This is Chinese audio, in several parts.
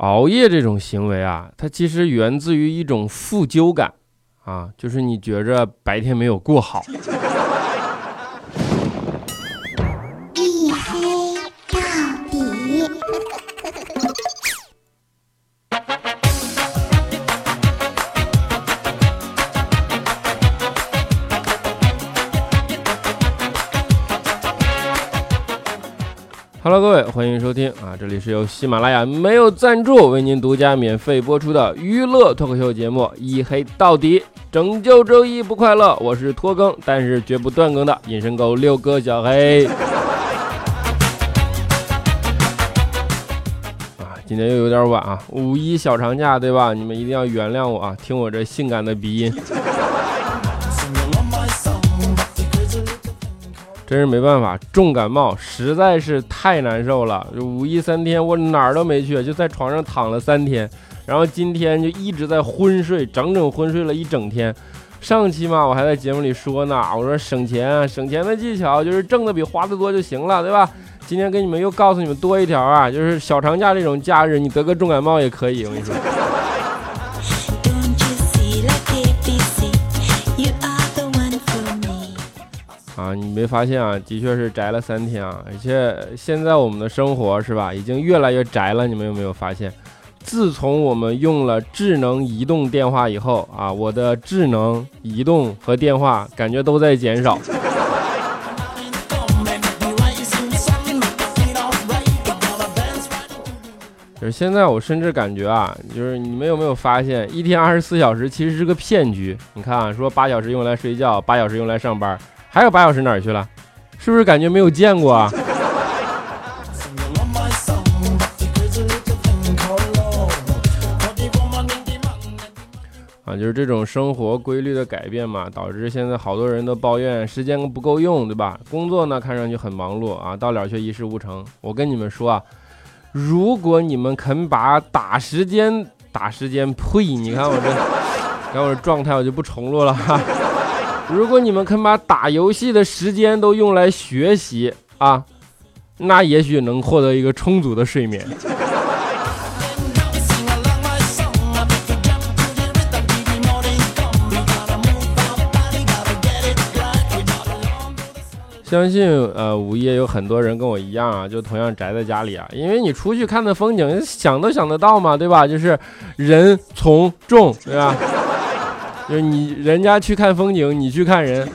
熬夜这种行为啊，它其实源自于一种负疚感啊，就是你觉着白天没有过好。一黑到底。Hello，各位，欢迎收听啊！这里是由喜马拉雅没有赞助为您独家免费播出的娱乐脱口秀节目《一黑到底》，拯救周一不快乐。我是拖更，但是绝不断更的隐身狗六哥小黑。啊，今天又有点晚啊，五一小长假对吧？你们一定要原谅我啊！听我这性感的鼻音。真是没办法，重感冒实在是太难受了。五一三天我哪儿都没去，就在床上躺了三天，然后今天就一直在昏睡，整整昏睡了一整天。上期嘛，我还在节目里说呢，我说省钱，省钱的技巧就是挣的比花的多就行了，对吧？今天给你们又告诉你们多一条啊，就是小长假这种假日，你得个重感冒也可以，我跟你说。你没发现啊？的确是宅了三天啊，而且现在我们的生活是吧，已经越来越宅了。你们有没有发现？自从我们用了智能移动电话以后啊，我的智能移动和电话感觉都在减少。就是现在，我甚至感觉啊，就是你们有没有发现，一天二十四小时其实是个骗局？你看啊，说八小时用来睡觉，八小时用来上班。还有八小时哪儿去了？是不是感觉没有见过啊？啊，就是这种生活规律的改变嘛，导致现在好多人都抱怨时间不够用，对吧？工作呢看上去很忙碌啊，到了却一事无成。我跟你们说啊，如果你们肯把打时间打时间，呸！你看我这，看我这状态，我就不重录了哈。如果你们肯把打游戏的时间都用来学习啊，那也许能获得一个充足的睡眠。相信呃，午夜有很多人跟我一样啊，就同样宅在家里啊，因为你出去看的风景，想都想得到嘛，对吧？就是人从众，对吧？就是你，人家去看风景，你去看人。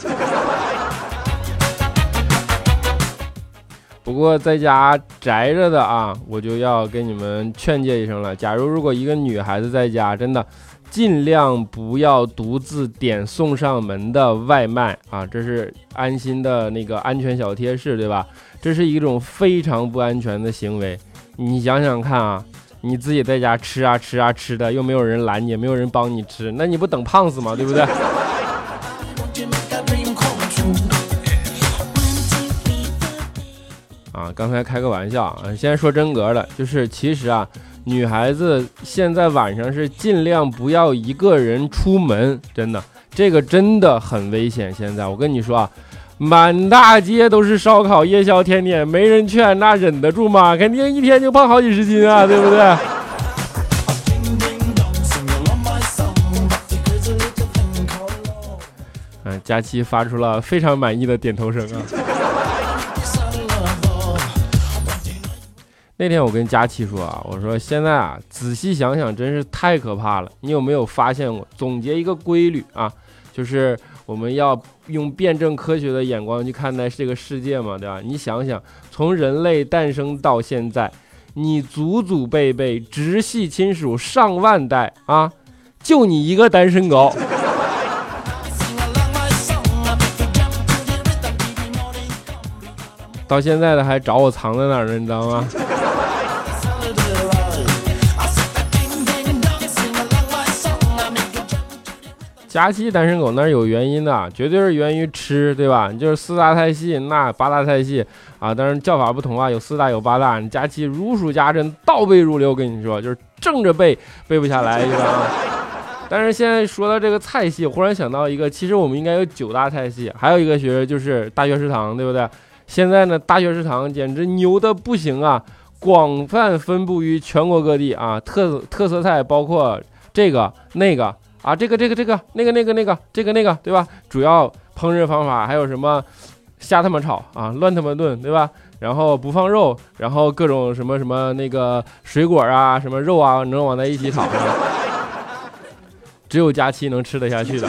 不过在家宅着的啊，我就要跟你们劝诫一声了。假如如果一个女孩子在家，真的尽量不要独自点送上门的外卖啊，这是安心的那个安全小贴士，对吧？这是一种非常不安全的行为。你想想看啊。你自己在家吃啊吃啊吃的，又没有人拦你，也没有人帮你吃，那你不等胖死吗？对不对？啊，刚才开个玩笑啊，现在说真格的，就是其实啊，女孩子现在晚上是尽量不要一个人出门，真的，这个真的很危险。现在我跟你说啊。满大街都是烧烤、夜宵、甜点，没人劝，那忍得住吗？肯定一天就胖好几十斤啊，对不对？嗯，佳期发出了非常满意的点头声啊。那天我跟佳期说啊，我说现在啊，仔细想想，真是太可怕了。你有没有发现过？总结一个规律啊，就是。我们要用辩证科学的眼光去看待这个世界嘛，对吧？你想想，从人类诞生到现在，你祖祖辈辈直系亲属上万代啊，就你一个单身狗，到现在的还找我藏在哪儿呢？你知道吗？佳期单身狗那是有原因的，绝对是源于吃，对吧？你就是四大菜系，那八大菜系啊，当然叫法不同啊，有四大有八大。你佳期如数家珍，倒背如流。我跟你说，就是正着背背不下来，是吧？但是现在说到这个菜系，忽然想到一个，其实我们应该有九大菜系，还有一个学就是大学食堂，对不对？现在呢，大学食堂简直牛的不行啊！广泛分布于全国各地啊，特特色菜包括这个那个啊，这个这个这个那个那个那个这个那个，对吧？主要烹饪方法还有什么瞎他妈炒啊，乱他妈炖，对吧？然后不放肉，然后各种什么什么那个水果啊，什么肉啊，能往在一起炒，只有佳期能吃得下去的。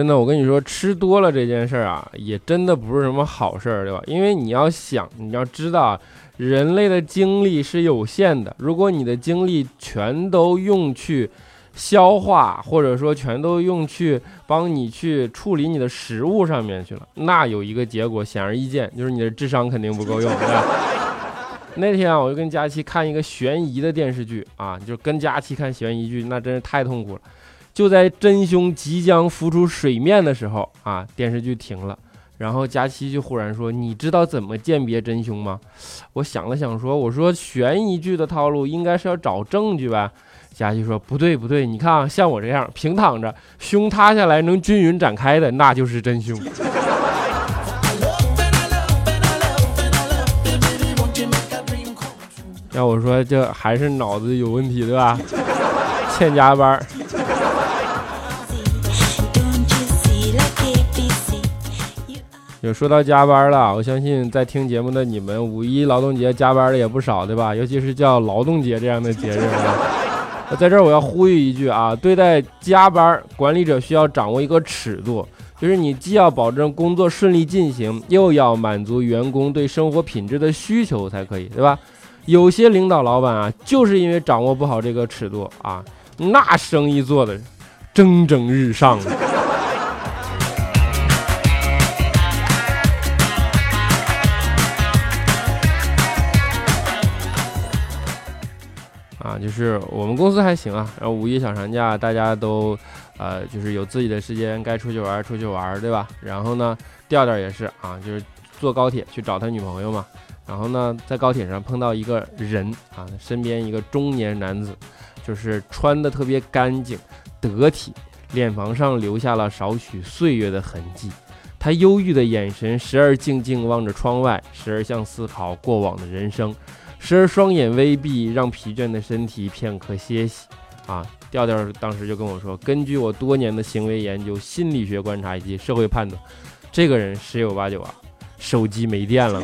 真的，我跟你说，吃多了这件事儿啊，也真的不是什么好事儿，对吧？因为你要想，你要知道，人类的精力是有限的。如果你的精力全都用去消化，或者说全都用去帮你去处理你的食物上面去了，那有一个结果显而易见，就是你的智商肯定不够用，对吧？那天啊，我就跟佳期看一个悬疑的电视剧啊，就跟佳期看悬疑剧，那真是太痛苦了。就在真凶即将浮出水面的时候啊，电视剧停了，然后佳期就忽然说：“你知道怎么鉴别真凶吗？”我想了想说：“我说悬疑剧的套路应该是要找证据吧。”佳期说：“不对不对，你看啊，像我这样平躺着，胸塌下来能均匀展开的，那就是真凶。”要我说，这还是脑子有问题对吧？欠加班。有说到加班了，我相信在听节目的你们，五一劳动节加班的也不少，对吧？尤其是叫劳动节这样的节日。在这儿我要呼吁一句啊，对待加班，管理者需要掌握一个尺度，就是你既要保证工作顺利进行，又要满足员工对生活品质的需求才可以，对吧？有些领导老板啊，就是因为掌握不好这个尺度啊，那生意做的蒸蒸日上。就是我们公司还行啊，然后五一小长假大家都，呃，就是有自己的时间，该出去玩出去玩，对吧？然后呢，调调也是啊，就是坐高铁去找他女朋友嘛。然后呢，在高铁上碰到一个人啊，身边一个中年男子，就是穿的特别干净得体，脸庞上留下了少许岁月的痕迹。他忧郁的眼神时而静静望着窗外，时而像思考过往的人生。时而双眼微闭，让疲倦的身体片刻歇息。啊，调调当时就跟我说，根据我多年的行为研究、心理学观察以及社会判断，这个人十有八九啊，手机没电了。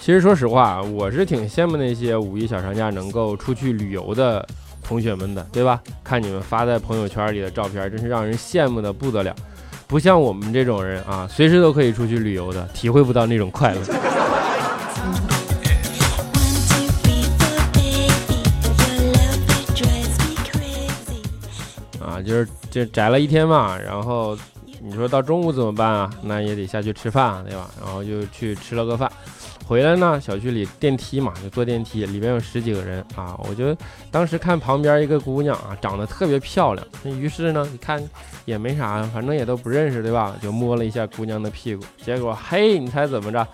其实说实话，我是挺羡慕那些五一小长假能够出去旅游的。同学们的，对吧？看你们发在朋友圈里的照片，真是让人羡慕的不得了。不像我们这种人啊，随时都可以出去旅游的，体会不到那种快乐。啊，就是就宅了一天嘛，然后你说到中午怎么办啊？那也得下去吃饭，对吧？然后就去吃了个饭。回来呢，小区里电梯嘛，就坐电梯，里面有十几个人啊。我就当时看旁边一个姑娘啊，长得特别漂亮。那于是呢，你看也没啥，反正也都不认识，对吧？就摸了一下姑娘的屁股，结果嘿，你猜怎么着？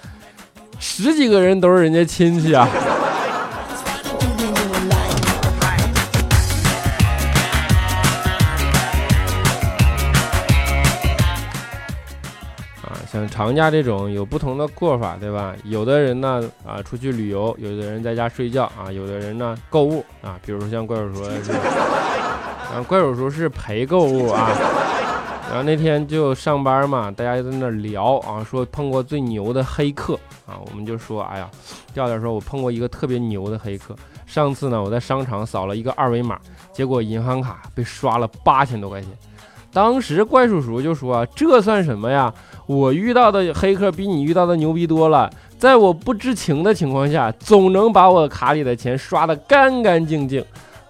十几个人都是人家亲戚啊。长假这种有不同的过法，对吧？有的人呢啊出去旅游，有的人在家睡觉啊，有的人呢购物啊，比如说像怪叔叔，啊怪叔叔是陪购物啊。然后那天就上班嘛，大家就在那聊啊，说碰过最牛的黑客啊，我们就说，哎呀，调调说我碰过一个特别牛的黑客，上次呢我在商场扫了一个二维码，结果银行卡被刷了八千多块钱。当时怪叔叔就说：“这算什么呀？我遇到的黑客比你遇到的牛逼多了。在我不知情的情况下，总能把我卡里的钱刷得干干净净。”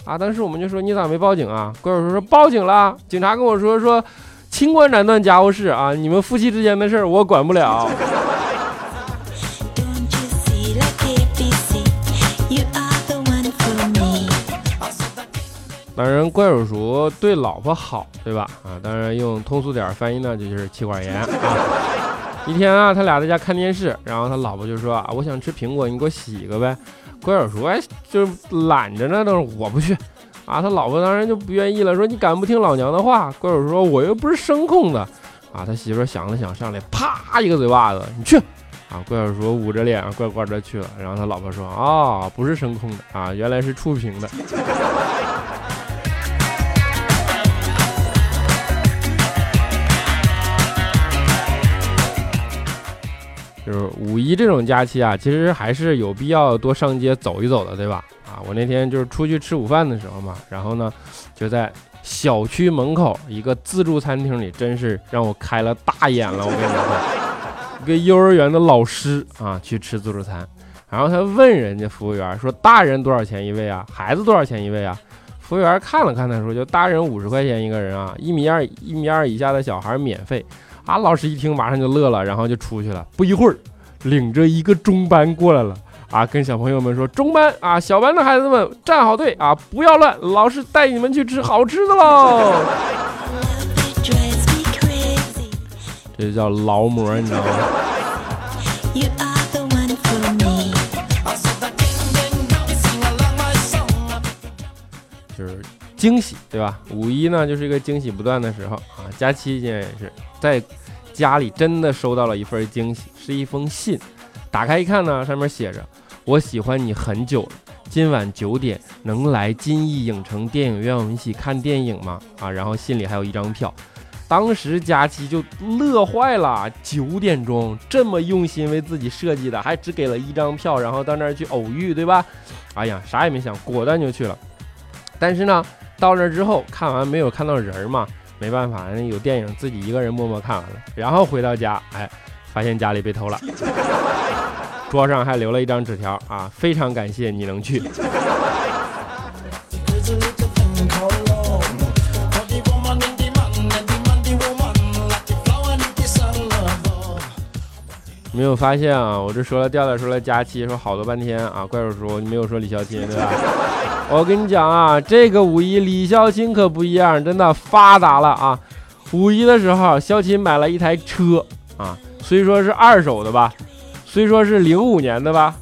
啊！当时我们就说：“你咋没报警啊？”怪叔叔说：“报警了，警察跟我说说，清官难断家务事啊，你们夫妻之间的事儿我管不了。”当然，怪叔叔对老婆好，对吧？啊，当然用通俗点翻译呢，就是妻管严啊。一天啊，他俩在家看电视，然后他老婆就说啊，我想吃苹果，你给我洗一个呗。怪手叔，哎，就是懒着呢，都是我不去。啊，他老婆当然就不愿意了，说你敢不听老娘的话？怪手说，我又不是声控的。啊，他媳妇想了想，上来啪一个嘴巴子，你去。啊，怪手叔捂着脸，怪怪的去了。然后他老婆说，啊，不是声控的啊，原来是触屏的。就是五一这种假期啊，其实还是有必要多上街走一走的，对吧？啊，我那天就是出去吃午饭的时候嘛，然后呢，就在小区门口一个自助餐厅里，真是让我开了大眼了。我跟你说，一个幼儿园的老师啊，去吃自助餐，然后他问人家服务员说：“大人多少钱一位啊？孩子多少钱一位啊？”服务员看了看他说：“就大人五十块钱一个人啊，一米二一米二以下的小孩免费。”啊！老师一听，马上就乐了，然后就出去了。不一会儿，领着一个中班过来了，啊，跟小朋友们说：“中班啊，小班的孩子们站好队啊，不要乱，老师带你们去吃好吃的喽。”这就叫劳模，你知道吗？就是惊喜，对吧？五一呢，就是一个惊喜不断的时候啊。假期间也是。在家里真的收到了一份惊喜，是一封信。打开一看呢，上面写着：“我喜欢你很久了，今晚九点能来金逸影城电影院我们一起看电影吗？”啊，然后信里还有一张票。当时佳期就乐坏了，九点钟这么用心为自己设计的，还只给了一张票，然后到那儿去偶遇，对吧？哎呀，啥也没想，果断就去了。但是呢，到那儿之后看完没有看到人嘛？没办法，有电影自己一个人默默看完了，然后回到家，哎，发现家里被偷了，桌上还留了一张纸条啊，非常感谢你能去。没有发现啊，我这说了调调，说了佳期，说好多半天啊，怪叔叔你没有说李孝钦对吧？我跟你讲啊，这个五一李孝钦可不一样，真的发达了啊！五一的时候，孝钦买了一台车啊，虽说是二手的吧，虽说是零五年的吧，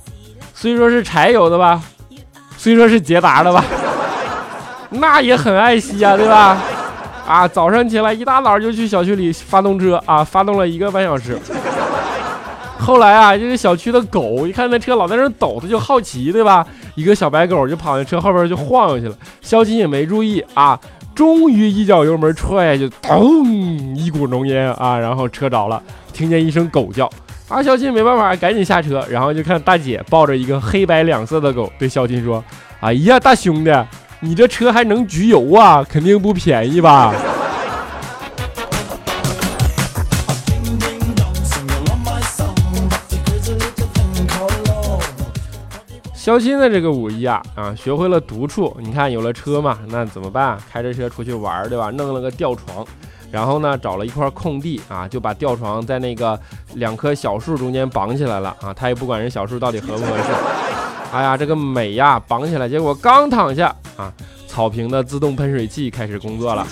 虽说是柴油的吧，虽说是捷达的吧，那也很爱惜啊，对吧？啊，早上起来一大早就去小区里发动车啊，发动了一个半小时。后来啊，这个小区的狗一看那车老在那抖，它就好奇，对吧？一个小白狗就跑在车后边就晃悠去了。肖琴也没注意啊，终于一脚油门踹下去，咚，一股浓烟啊，然后车着了。听见一声狗叫，啊，肖琴没办法，赶紧下车，然后就看大姐抱着一个黑白两色的狗，对肖琴说：“哎呀，大兄弟，你这车还能焗油啊？肯定不便宜吧？”肖钦的这个五一啊啊，学会了独处。你看有了车嘛，那怎么办？开着车出去玩，对吧？弄了个吊床，然后呢，找了一块空地啊，就把吊床在那个两棵小树中间绑起来了啊。他也不管人小树到底合不合适。哎呀，这个美呀，绑起来，结果刚躺下啊，草坪的自动喷水器开始工作了。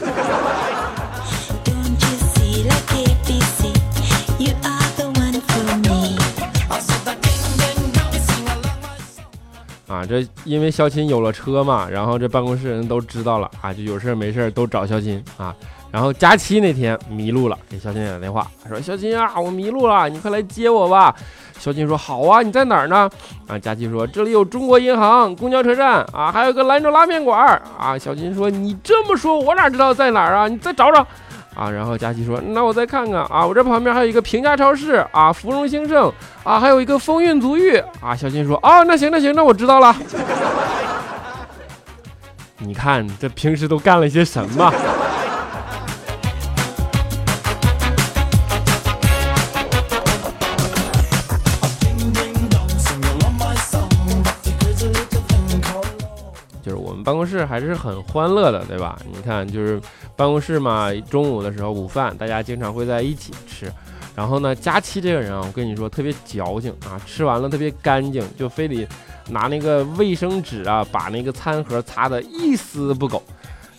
啊，这因为肖钦有了车嘛，然后这办公室人都知道了啊，就有事没事都找肖钦啊。然后佳期那天迷路了，给肖钦打电话，说：“肖钦啊，我迷路了，你快来接我吧。”肖钦说：“好啊，你在哪儿呢？”啊，佳期说：“这里有中国银行、公交车站啊，还有个兰州拉面馆啊。”肖钦说：“你这么说，我哪知道在哪儿啊？你再找找。”啊，然后佳琪说：“那我再看看啊，我这旁边还有一个平价超市啊，芙蓉兴盛啊，还有一个风韵足浴啊。”小新说：“啊，那行那行，那我知道了。你看这平时都干了些什么？”办公室还是很欢乐的，对吧？你看，就是办公室嘛，中午的时候午饭，大家经常会在一起吃。然后呢，佳期这个人啊，我跟你说特别矫情啊，吃完了特别干净，就非得拿那个卫生纸啊，把那个餐盒擦得一丝不苟。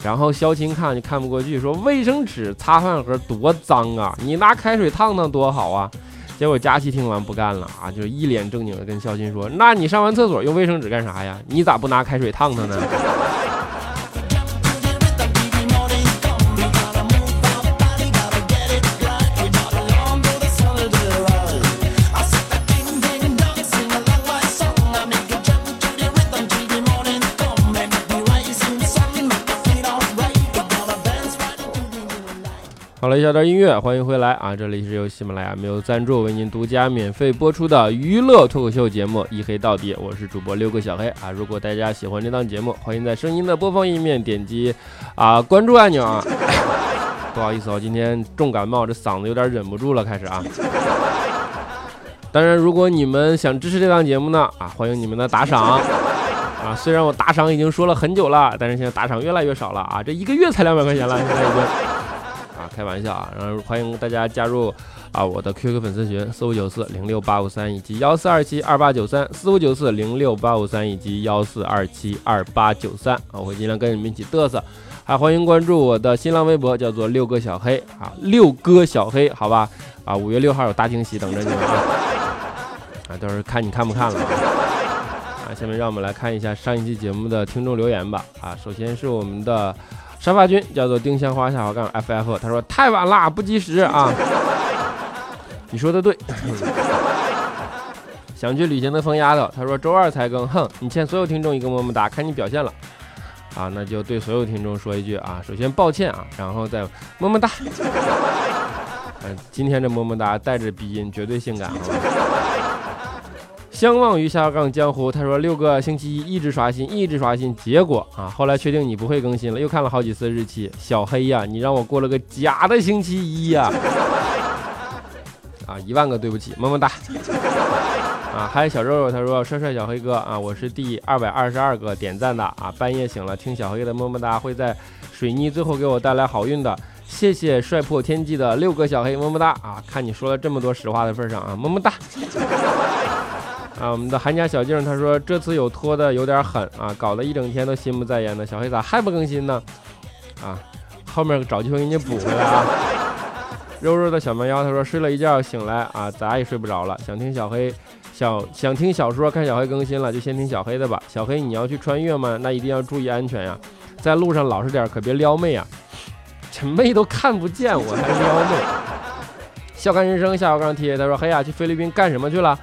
然后肖琴看就看不过去，说卫生纸擦饭盒多脏啊，你拿开水烫烫多好啊。结果佳期听完不干了啊，就一脸正经的跟肖青说：“那你上完厕所用卫生纸干啥呀？你咋不拿开水烫烫呢？”好了，一小段音乐，欢迎回来啊！这里是由喜马拉雅没有赞助为您独家免费播出的娱乐脱口秀节目《一黑到底》，我是主播六个小黑啊！如果大家喜欢这档节目，欢迎在声音的播放页面点击啊关注按钮啊！不好意思啊，今天重感冒，这嗓子有点忍不住了，开始啊！当然，如果你们想支持这档节目呢啊，欢迎你们的打赏啊！虽然我打赏已经说了很久了，但是现在打赏越来越少了啊！这一个月才两百块钱了，现在已经。开玩笑啊，然后欢迎大家加入啊我的 QQ 粉丝群四五九四零六八五三以及幺四二七二八九三四五九四零六八五三以及幺四二七二八九三啊，我会尽量跟你们一起嘚瑟。还欢迎关注我的新浪微博，叫做六哥小黑啊，六哥小黑，好吧啊，五月六号有大惊喜等着你们啊，啊，到时候看你看不看了啊。啊，下面让我们来看一下上一期节目的听众留言吧啊，首先是我们的。沙发君叫做丁香花下滑杠 ff，他说太晚了，不及时啊。你说的对。想去旅行的疯丫头，他说周二才更，哼，你欠所有听众一个么么哒，看你表现了。啊，那就对所有听众说一句啊，首先抱歉啊，然后再么么哒。嗯，今天这么么哒带着鼻音，绝对性感，好吧？相忘于下杠江湖，他说六个星期一一直刷新，一直刷新，结果啊，后来确定你不会更新了，又看了好几次日期，小黑呀，你让我过了个假的星期一呀！啊，一万个对不起，么么哒！啊，还有小肉肉，他说帅帅小黑哥啊，我是第二百二十二个点赞的啊，半夜醒了听小黑的么么哒，会在水逆最后给我带来好运的，谢谢帅破天际的六个小黑么么哒啊！看你说了这么多实话的份上啊，么么哒！啊，我们的韩家小静他说这次有拖的有点狠啊，搞了一整天都心不在焉的。小黑咋还不更新呢？啊，后面找机会给你补回来啊。肉肉的小蛮腰他说睡了一觉醒来啊，咋也睡不着了，想听小黑小想听小说，看小黑更新了就先听小黑的吧。小黑你要去穿越吗？那一定要注意安全呀，在路上老实点，可别撩妹啊。这妹都看不见我还撩妹。笑看人生下划杠贴他说黑呀去菲律宾干什么去了？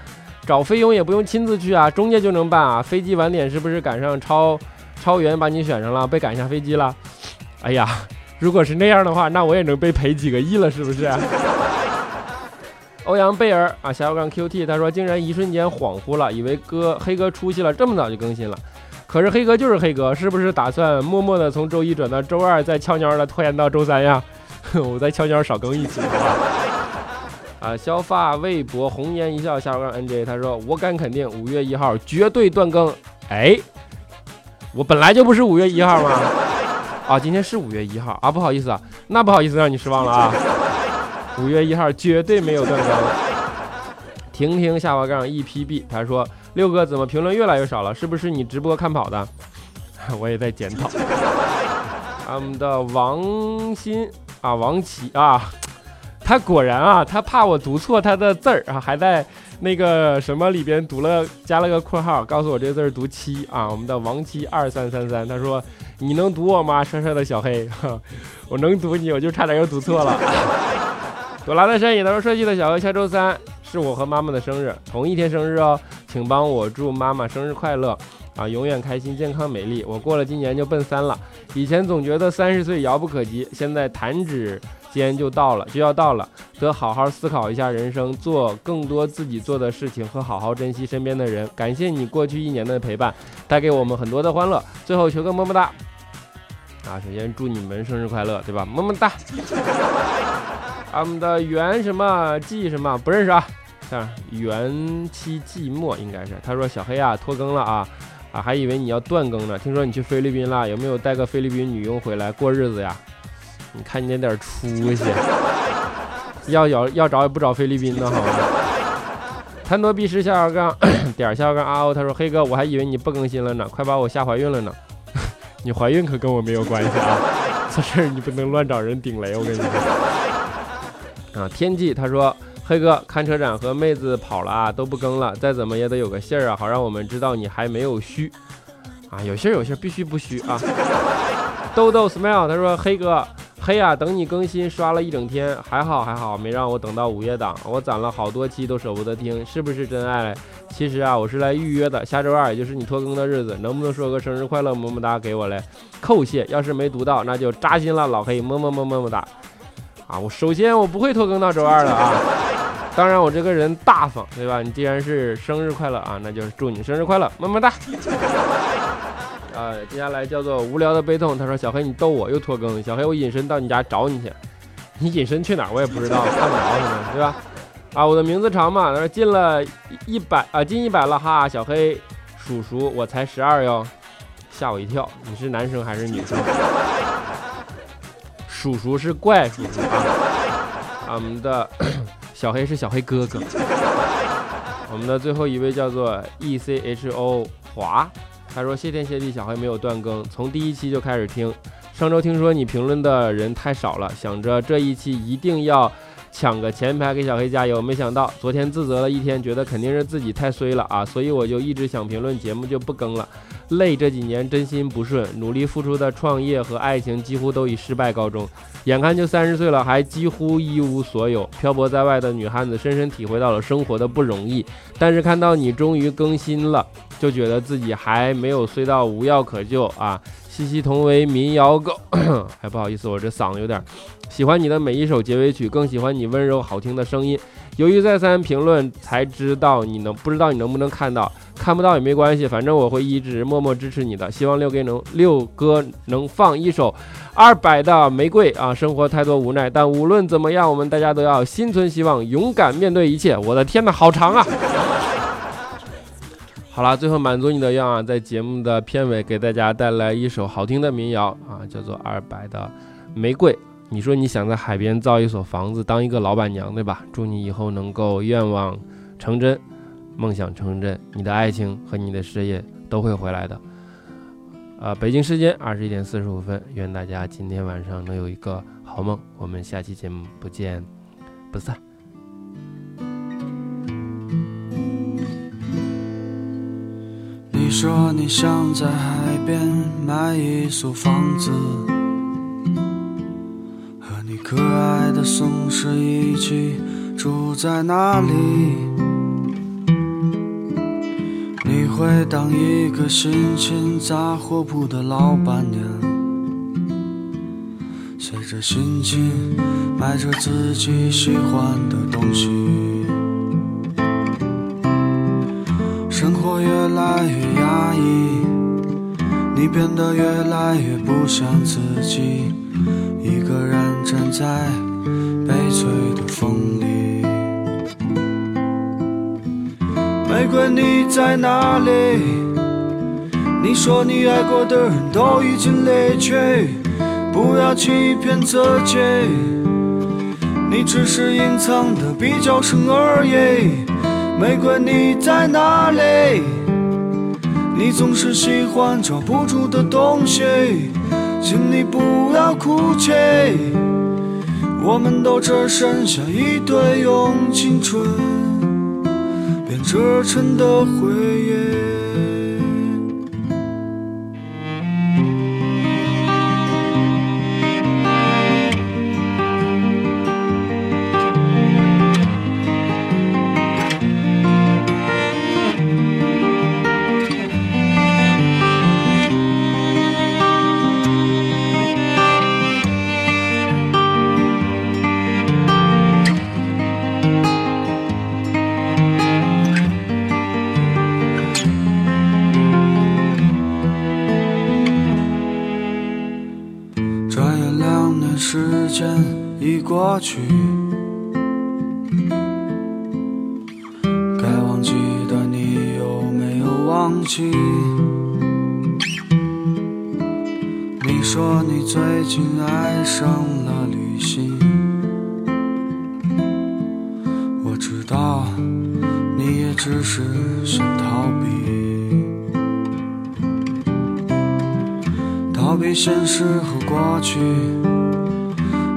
找菲佣也不用亲自去啊，中介就能办啊。飞机晚点是不是赶上超超员把你选上了，被赶下飞机了？哎呀，如果是那样的话，那我也能被赔几个亿了，是不是？欧阳贝尔啊，小杠 QT，他说竟然一瞬间恍惚了，以为哥黑哥出息了，这么早就更新了。可是黑哥就是黑哥，是不是打算默默的从周一转到周二，再悄悄的拖延到周三呀？我再悄悄少更一期。啊，削发微博红颜一笑，下个 NJ，他说我敢肯定五月一号绝对断更。哎，我本来就不是五月一号吗？啊，今天是五月一号啊，不好意思啊，那不好意思让你失望了啊。五月一号绝对没有断更。婷婷下滑杠 EPB，他说六哥怎么评论越来越少了？是不是你直播看跑的？我也在检讨。啊我们的王鑫啊，王琦啊。他果然啊，他怕我读错他的字儿啊，还在那个什么里边读了加了个括号，告诉我这字儿读七啊。我们的王七二三三三，他说你能读我吗？帅帅 的小黑，我能读你，我就差点又读错了。朵拉的身影，他说帅气的小黑，下周三是我和妈妈的生日，同一天生日哦，请帮我祝妈妈生日快乐啊，永远开心、健康、美丽。我过了今年就奔三了，以前总觉得三十岁遥不可及，现在弹指。间就到了，就要到了，得好好思考一下人生，做更多自己做的事情和好好珍惜身边的人。感谢你过去一年的陪伴，带给我们很多的欢乐。最后求个么么哒啊！首先祝你们生日快乐，对吧？么么哒。我们的元什么季什么不认识啊？看元期寂寞应该是。他说小黑啊拖更了啊啊，还以为你要断更呢。听说你去菲律宾了，有没有带个菲律宾女佣回来过日子呀？你看你那点出息，要要要找也不找菲律宾的好吗？贪多必失下二杠点下二杠啊哦，他说黑哥我还以为你不更新了呢，快把我吓怀孕了呢。你怀孕可跟我没有关系啊，这事儿你不能乱找人顶雷，我跟你说。啊，天际他说黑哥，看车展和妹子跑了啊，都不更了，再怎么也得有个信儿啊，好让我们知道你还没有虚啊，有信儿有信儿，必须不虚啊。豆豆 smile，他说黑哥，黑啊，等你更新刷了一整天，还好还好，没让我等到午夜档，我攒了好多期都舍不得听，是不是真爱？其实啊，我是来预约的，下周二也就是你拖更的日子，能不能说个生日快乐么么哒给我嘞？叩谢，要是没读到那就扎心了，老黑么么么么么哒。啊，我首先我不会拖更到周二的啊。当然，我这个人大方，对吧？你既然是生日快乐啊，那就祝你生日快乐，么么哒。啊，接下来叫做无聊的悲痛。他说：“小黑，你逗我又拖更。小黑，我隐身到你家找你去。你隐身去哪儿？我也不知道，看不着可能，对吧？啊，我的名字长嘛。他说进了一百啊，进一百了哈。小黑叔叔，我才十二哟，吓我一跳。你是男生还是女生？叔叔是怪叔叔啊。我们的。”小黑是小黑哥哥，我们的最后一位叫做 E C H O 华，他说谢天谢地，小黑没有断更，从第一期就开始听。上周听说你评论的人太少了，想着这一期一定要抢个前排给小黑加油，没想到昨天自责了一天，觉得肯定是自己太衰了啊，所以我就一直想评论节目就不更了。累这几年真心不顺，努力付出的创业和爱情几乎都以失败告终，眼看就三十岁了，还几乎一无所有。漂泊在外的女汉子深深体会到了生活的不容易。但是看到你终于更新了，就觉得自己还没有衰到无药可救啊！西西同为民谣狗，还不好意思，我这嗓子有点。喜欢你的每一首结尾曲，更喜欢你温柔好听的声音。由于再三评论，才知道你能不知道你能不能看到，看不到也没关系，反正我会一直默默支持你的。希望六哥能六哥能放一首二百的玫瑰啊！生活太多无奈，但无论怎么样，我们大家都要心存希望，勇敢面对一切。我的天哪，好长啊！好了，最后满足你的愿望，在节目的片尾给大家带来一首好听的民谣啊，叫做二百的玫瑰。你说你想在海边造一所房子，当一个老板娘，对吧？祝你以后能够愿望成真，梦想成真，你的爱情和你的事业都会回来的。呃，北京时间二十一点四十五分，愿大家今天晚上能有一个好梦。我们下期节目不见不散。你说你想在海边买一所房子。可爱的松狮一起住在哪里？你会当一个心情杂货铺的老板娘，随着心情买着自己喜欢的东西。生活越来越压抑，你变得越来越不像自己。一个人在悲催的风里，玫瑰你在哪里？你说你爱过的人都已经离去，不要欺骗自己，你只是隐藏的比较深而已。玫瑰你在哪里？你总是喜欢抓不住的东西。请你不要哭泣，我们都只剩下一堆用青春编织成的回忆。上了旅行，我知道你也只是想逃避，逃避现实和过去。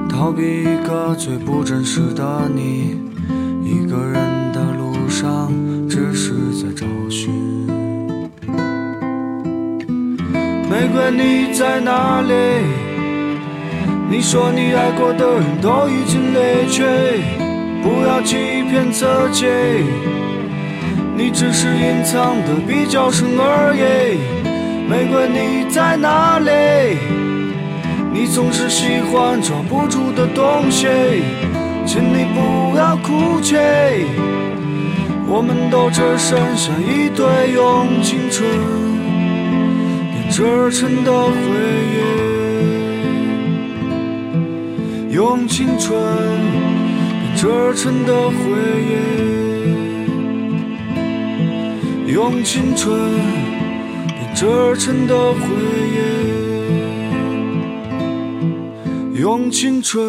逃避一个最不真实的你，一个人的路上，只是在找寻。玫瑰你在哪里？你说你爱过的人都已经离去，不要欺骗自己，你只是隐藏的比较深而已。玫瑰你在哪里？你总是喜欢抓不住的东西，请你不要哭泣。我们都只剩下一堆用青春编织成的回忆，用青春编织成的回忆，用青春编织成的回忆。用青春